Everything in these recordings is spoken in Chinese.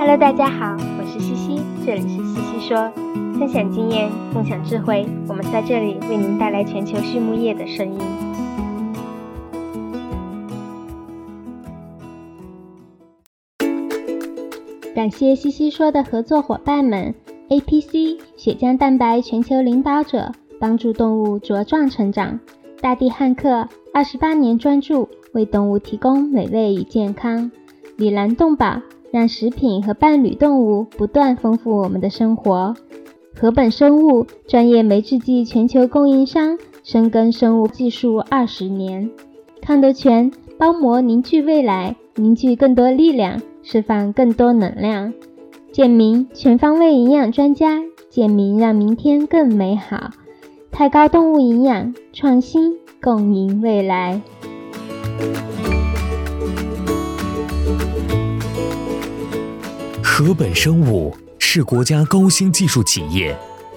Hello，大家好，我是西西，这里是西西说，分享经验，共享智慧，我们在这里为您带来全球畜牧业的声音。感谢西西说的合作伙伴们：APC 血浆蛋白全球领导者，帮助动物茁壮成长；大地汉克二十八年专注为动物提供美味与健康；里兰动宝。让食品和伴侣动物不断丰富我们的生活。禾本生物专业酶制剂全球供应商，深耕生物技术二十年。康德全包膜凝聚未来，凝聚更多力量，释放更多能量。健明全方位营养专家，健明让明天更美好。太高动物营养创新，共赢未来。禾本生物是国家高新技术企业，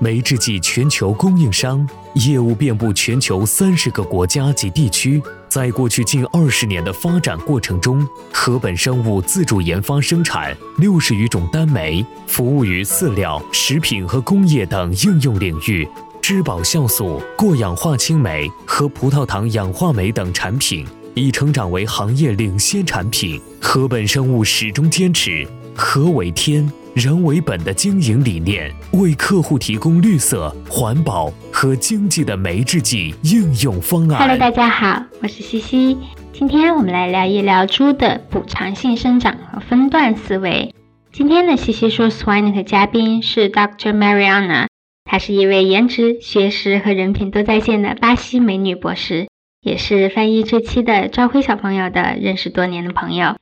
酶制剂全球供应商，业务遍布全球三十个国家及地区。在过去近二十年的发展过程中，禾本生物自主研发生产六十余种单酶，服务于饲料、食品和工业等应用领域。质保酵素、过氧化氢酶和葡萄糖氧化酶等产品已成长为行业领先产品。禾本生物始终坚持。和为天，人为本的经营理念，为客户提供绿色、环保和经济的酶制剂应用方案。Hello，大家好，我是西西。今天我们来聊一聊猪的补偿性生长和分段思维。今天的西西说 Swine 的嘉宾是 Dr. Mariana，她是一位颜值、学识和人品都在线的巴西美女博士，也是翻译这期的朝晖小朋友的认识多年的朋友。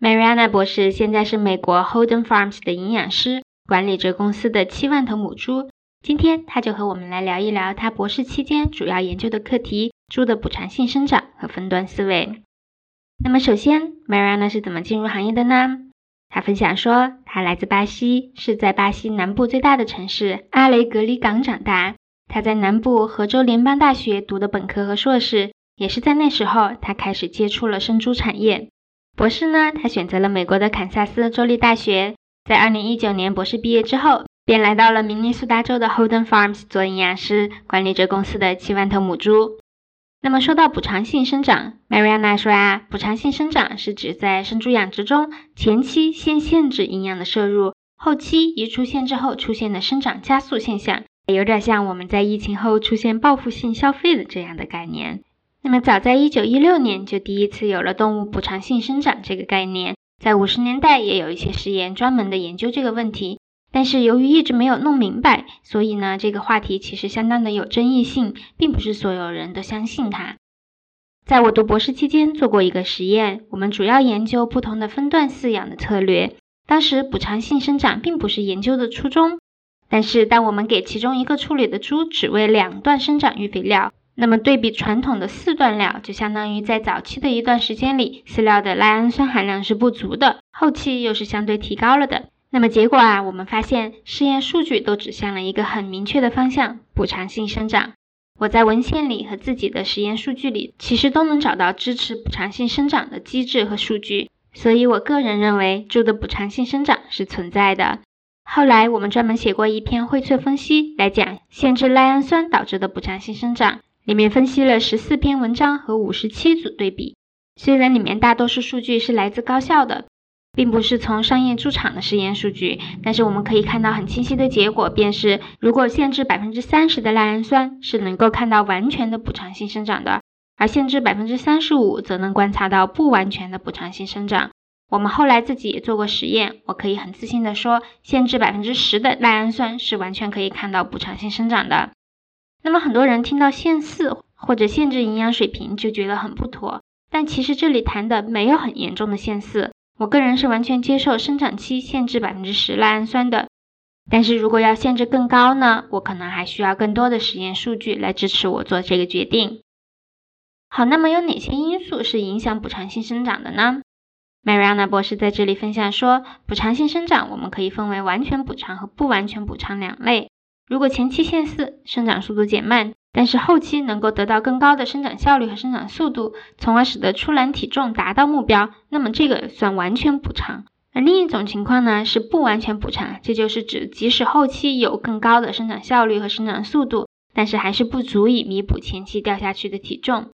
Mariana 博士现在是美国 Holden Farms 的营养师，管理着公司的七万头母猪。今天他就和我们来聊一聊他博士期间主要研究的课题——猪的补偿性生长和分段思维。那么，首先，Mariana 是怎么进入行业的呢？他分享说，他来自巴西，是在巴西南部最大的城市阿雷格里港长大。他在南部和州联邦大学读的本科和硕士，也是在那时候，他开始接触了生猪产业。博士呢，他选择了美国的堪萨斯州立大学。在二零一九年博士毕业之后，便来到了明尼苏达州的 Holden Farms 做营养师，管理着公司的七万头母猪。那么说到补偿性生长，Mariana 说啊，补偿性生长是指在生猪养殖中前期先限制营养的摄入，后期一出现之后出现的生长加速现象，有点像我们在疫情后出现报复性消费的这样的概念。那么，早在一九一六年就第一次有了动物补偿性生长这个概念，在五十年代也有一些实验专门的研究这个问题，但是由于一直没有弄明白，所以呢，这个话题其实相当的有争议性，并不是所有人都相信它。在我读博士期间做过一个实验，我们主要研究不同的分段饲养的策略，当时补偿性生长并不是研究的初衷，但是当我们给其中一个处理的猪只喂两段生长育肥料。那么对比传统的四段料，就相当于在早期的一段时间里，饲料的赖氨酸含量是不足的，后期又是相对提高了的。那么结果啊，我们发现试验数据都指向了一个很明确的方向：补偿性生长。我在文献里和自己的实验数据里，其实都能找到支持补偿性生长的机制和数据。所以我个人认为，猪的补偿性生长是存在的。后来我们专门写过一篇荟萃分析，来讲限制赖氨酸导致的补偿性生长。里面分析了十四篇文章和五十七组对比，虽然里面大多数数据是来自高校的，并不是从商业猪场的实验数据，但是我们可以看到很清晰的结果，便是如果限制百分之三十的赖氨酸，是能够看到完全的补偿性生长的，而限制百分之三十五，则能观察到不完全的补偿性生长。我们后来自己也做过实验，我可以很自信的说，限制百分之十的赖氨酸是完全可以看到补偿性生长的。那么很多人听到限饲或者限制营养水平就觉得很不妥，但其实这里谈的没有很严重的限饲。我个人是完全接受生长期限制百分之十赖氨酸的，但是如果要限制更高呢，我可能还需要更多的实验数据来支持我做这个决定。好，那么有哪些因素是影响补偿性生长的呢？Mariana 博士在这里分享说，补偿性生长我们可以分为完全补偿和不完全补偿两类。如果前期限饲，生长速度减慢，但是后期能够得到更高的生长效率和生长速度，从而使得出栏体重达到目标，那么这个算完全补偿。而另一种情况呢是不完全补偿，这就是指即使后期有更高的生长效率和生长速度，但是还是不足以弥补前期掉下去的体重。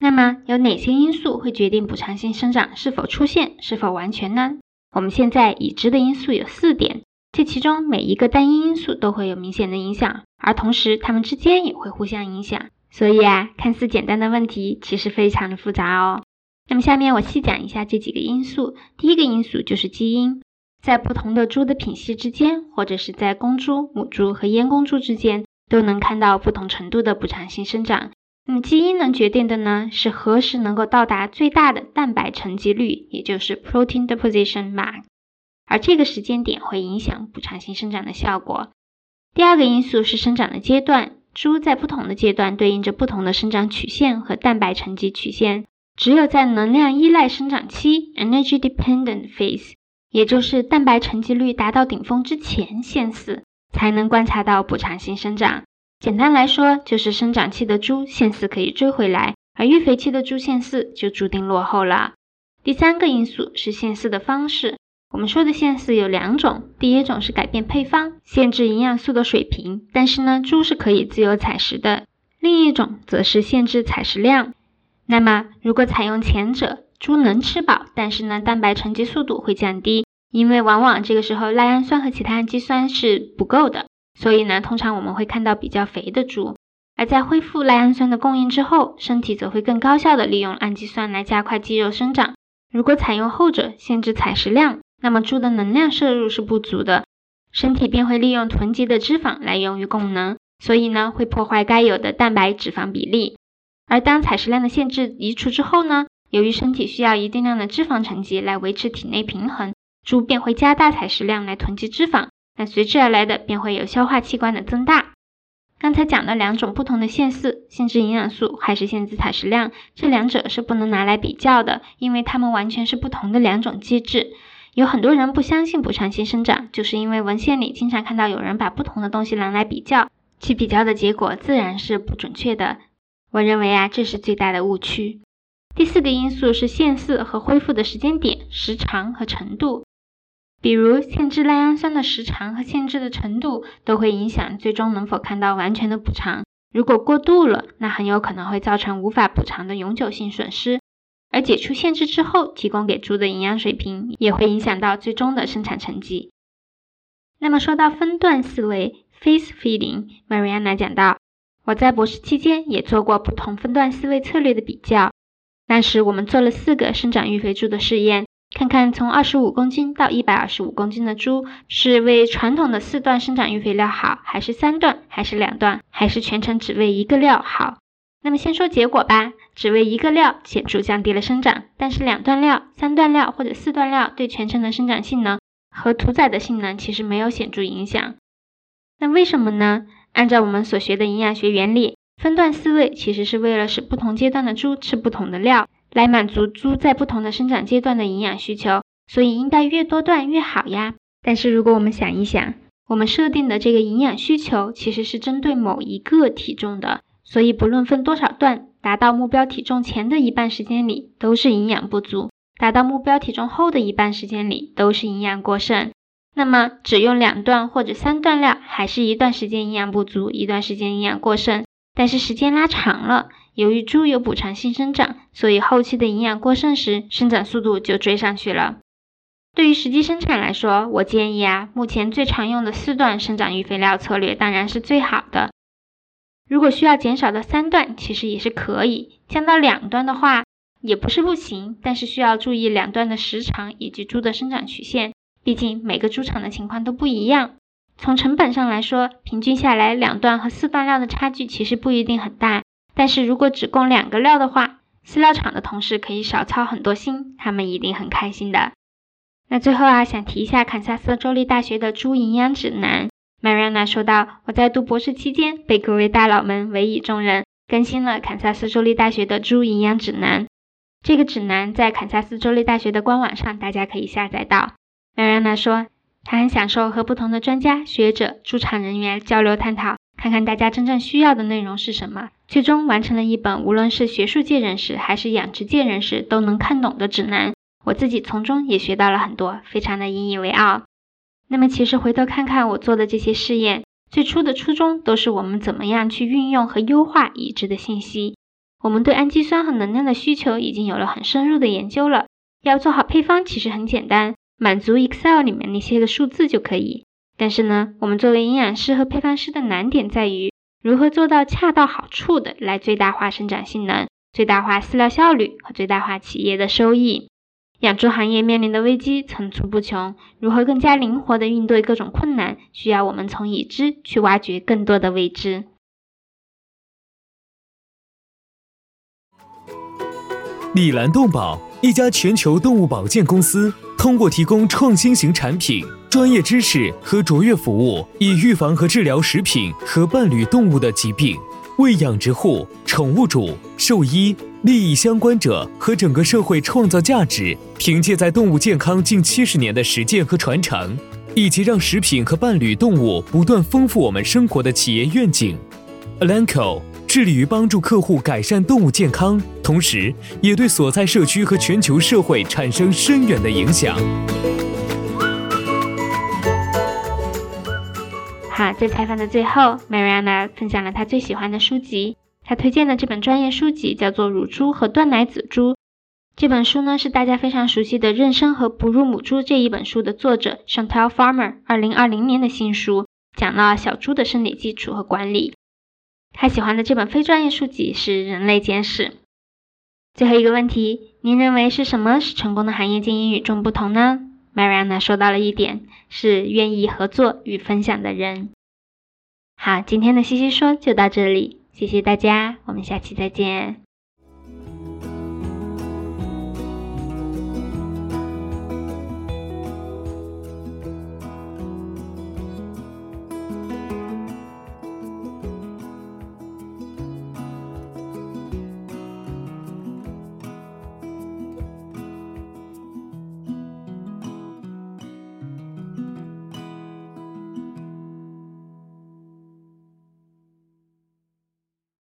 那么有哪些因素会决定补偿性生长是否出现、是否完全呢？我们现在已知的因素有四点，这其中每一个单一因素都会有明显的影响，而同时它们之间也会互相影响。所以啊，看似简单的问题，其实非常的复杂哦。那么下面我细讲一下这几个因素。第一个因素就是基因，在不同的猪的品系之间，或者是在公猪、母猪和阉公猪之间，都能看到不同程度的补偿性生长。那么基因能决定的呢，是何时能够到达最大的蛋白沉积率，也就是 protein deposition max，而这个时间点会影响补偿性生长的效果。第二个因素是生长的阶段，猪在不同的阶段对应着不同的生长曲线和蛋白沉积曲线。只有在能量依赖生长期 （energy dependent phase），也就是蛋白沉积率达到顶峰之前现死，才能观察到补偿性生长。简单来说，就是生长期的猪现饲可以追回来，而育肥期的猪现饲就注定落后了。第三个因素是现饲的方式。我们说的现四有两种，第一种是改变配方，限制营养素的水平，但是呢，猪是可以自由采食的；另一种则是限制采食量。那么，如果采用前者，猪能吃饱，但是呢，蛋白沉积速度会降低，因为往往这个时候赖氨酸和其他氨基酸是不够的。所以呢，通常我们会看到比较肥的猪，而在恢复赖氨酸的供应之后，身体则会更高效的利用氨基酸来加快肌肉生长。如果采用后者，限制采食量，那么猪的能量摄入是不足的，身体便会利用囤积的脂肪来用于供能，所以呢，会破坏该有的蛋白脂肪比例。而当采食量的限制移除之后呢，由于身体需要一定量的脂肪沉积来维持体内平衡，猪便会加大采食量来囤积脂肪。那随之而来的便会有消化器官的增大。刚才讲的两种不同的限四，限制营养素还是限制采食量，这两者是不能拿来比较的，因为它们完全是不同的两种机制。有很多人不相信补偿性生长，就是因为文献里经常看到有人把不同的东西拿来比较，其比较的结果自然是不准确的。我认为啊，这是最大的误区。第四个因素是限四和恢复的时间点、时长和程度。比如限制赖氨酸的时长和限制的程度都会影响最终能否看到完全的补偿。如果过度了，那很有可能会造成无法补偿的永久性损失。而解除限制之后提供给猪的营养水平，也会影响到最终的生产成绩。那么说到分段思维 （phase feeding），Mariana 讲到，我在博士期间也做过不同分段思维策略的比较。当时我们做了四个生长育肥猪的试验。看看从二十五公斤到一百二十五公斤的猪是喂传统的四段生长育肥料好，还是三段，还是两段，还是全程只喂一个料好？那么先说结果吧，只喂一个料显著降低了生长，但是两段料、三段料或者四段料对全程的生长性能和屠宰的性能其实没有显著影响。那为什么呢？按照我们所学的营养学原理，分段饲喂其实是为了使不同阶段的猪吃不同的料。来满足猪在不同的生长阶段的营养需求，所以应该越多段越好呀。但是如果我们想一想，我们设定的这个营养需求其实是针对某一个体重的，所以不论分多少段，达到目标体重前的一半时间里都是营养不足，达到目标体重后的一半时间里都是营养过剩。那么只用两段或者三段料，还是一段时间营养不足，一段时间营养过剩。但是时间拉长了。由于猪有补偿性生长，所以后期的营养过剩时，生长速度就追上去了。对于实际生产来说，我建议啊，目前最常用的四段生长育肥料策略当然是最好的。如果需要减少到三段，其实也是可以降到两段的话，也不是不行。但是需要注意两段的时长以及猪的生长曲线，毕竟每个猪场的情况都不一样。从成本上来说，平均下来两段和四段料的差距其实不一定很大。但是如果只供两个料的话，饲料厂的同事可以少操很多心，他们一定很开心的。那最后啊，想提一下堪萨斯州立大学的猪营养指南。Mariana 说道：“我在读博士期间，被各位大佬们委以重任，更新了堪萨斯州立大学的猪营养指南。这个指南在堪萨斯州立大学的官网上，大家可以下载到。”Mariana 说，他很享受和不同的专家学者、猪场人员交流探讨。看看大家真正需要的内容是什么，最终完成了一本无论是学术界人士还是养殖界人士都能看懂的指南。我自己从中也学到了很多，非常的引以为傲。那么，其实回头看看我做的这些试验，最初的初衷都是我们怎么样去运用和优化已知的信息。我们对氨基酸和能量的需求已经有了很深入的研究了。要做好配方其实很简单，满足 Excel 里面那些个数字就可以。但是呢，我们作为营养师和配方师的难点在于，如何做到恰到好处的来最大化生长性能、最大化饲料效率和最大化企业的收益。养猪行业面临的危机层出不穷，如何更加灵活的应对各种困难，需要我们从已知去挖掘更多的未知。李兰动保，一家全球动物保健公司，通过提供创新型产品、专业知识和卓越服务，以预防和治疗食品和伴侣动物的疾病，为养殖户、宠物主、兽医、利益相关者和整个社会创造价值。凭借在动物健康近七十年的实践和传承，以及让食品和伴侣动物不断丰富我们生活的企业愿景，Alanco。致力于帮助客户改善动物健康，同时也对所在社区和全球社会产生深远的影响。好，在采访的最后，Mariana 分享了她最喜欢的书籍。他推荐的这本专业书籍叫做《乳猪和断奶子猪》。这本书呢是大家非常熟悉的《妊娠和哺乳母猪》这一本书的作者 Chantal Farmer 二零二零年的新书，讲了小猪的生理基础和管理。他喜欢的这本非专业书籍是《人类简史》。最后一个问题，您认为是什么使成功的行业精英与众不同呢？Mariana 说到了一点，是愿意合作与分享的人。好，今天的西西说就到这里，谢谢大家，我们下期再见。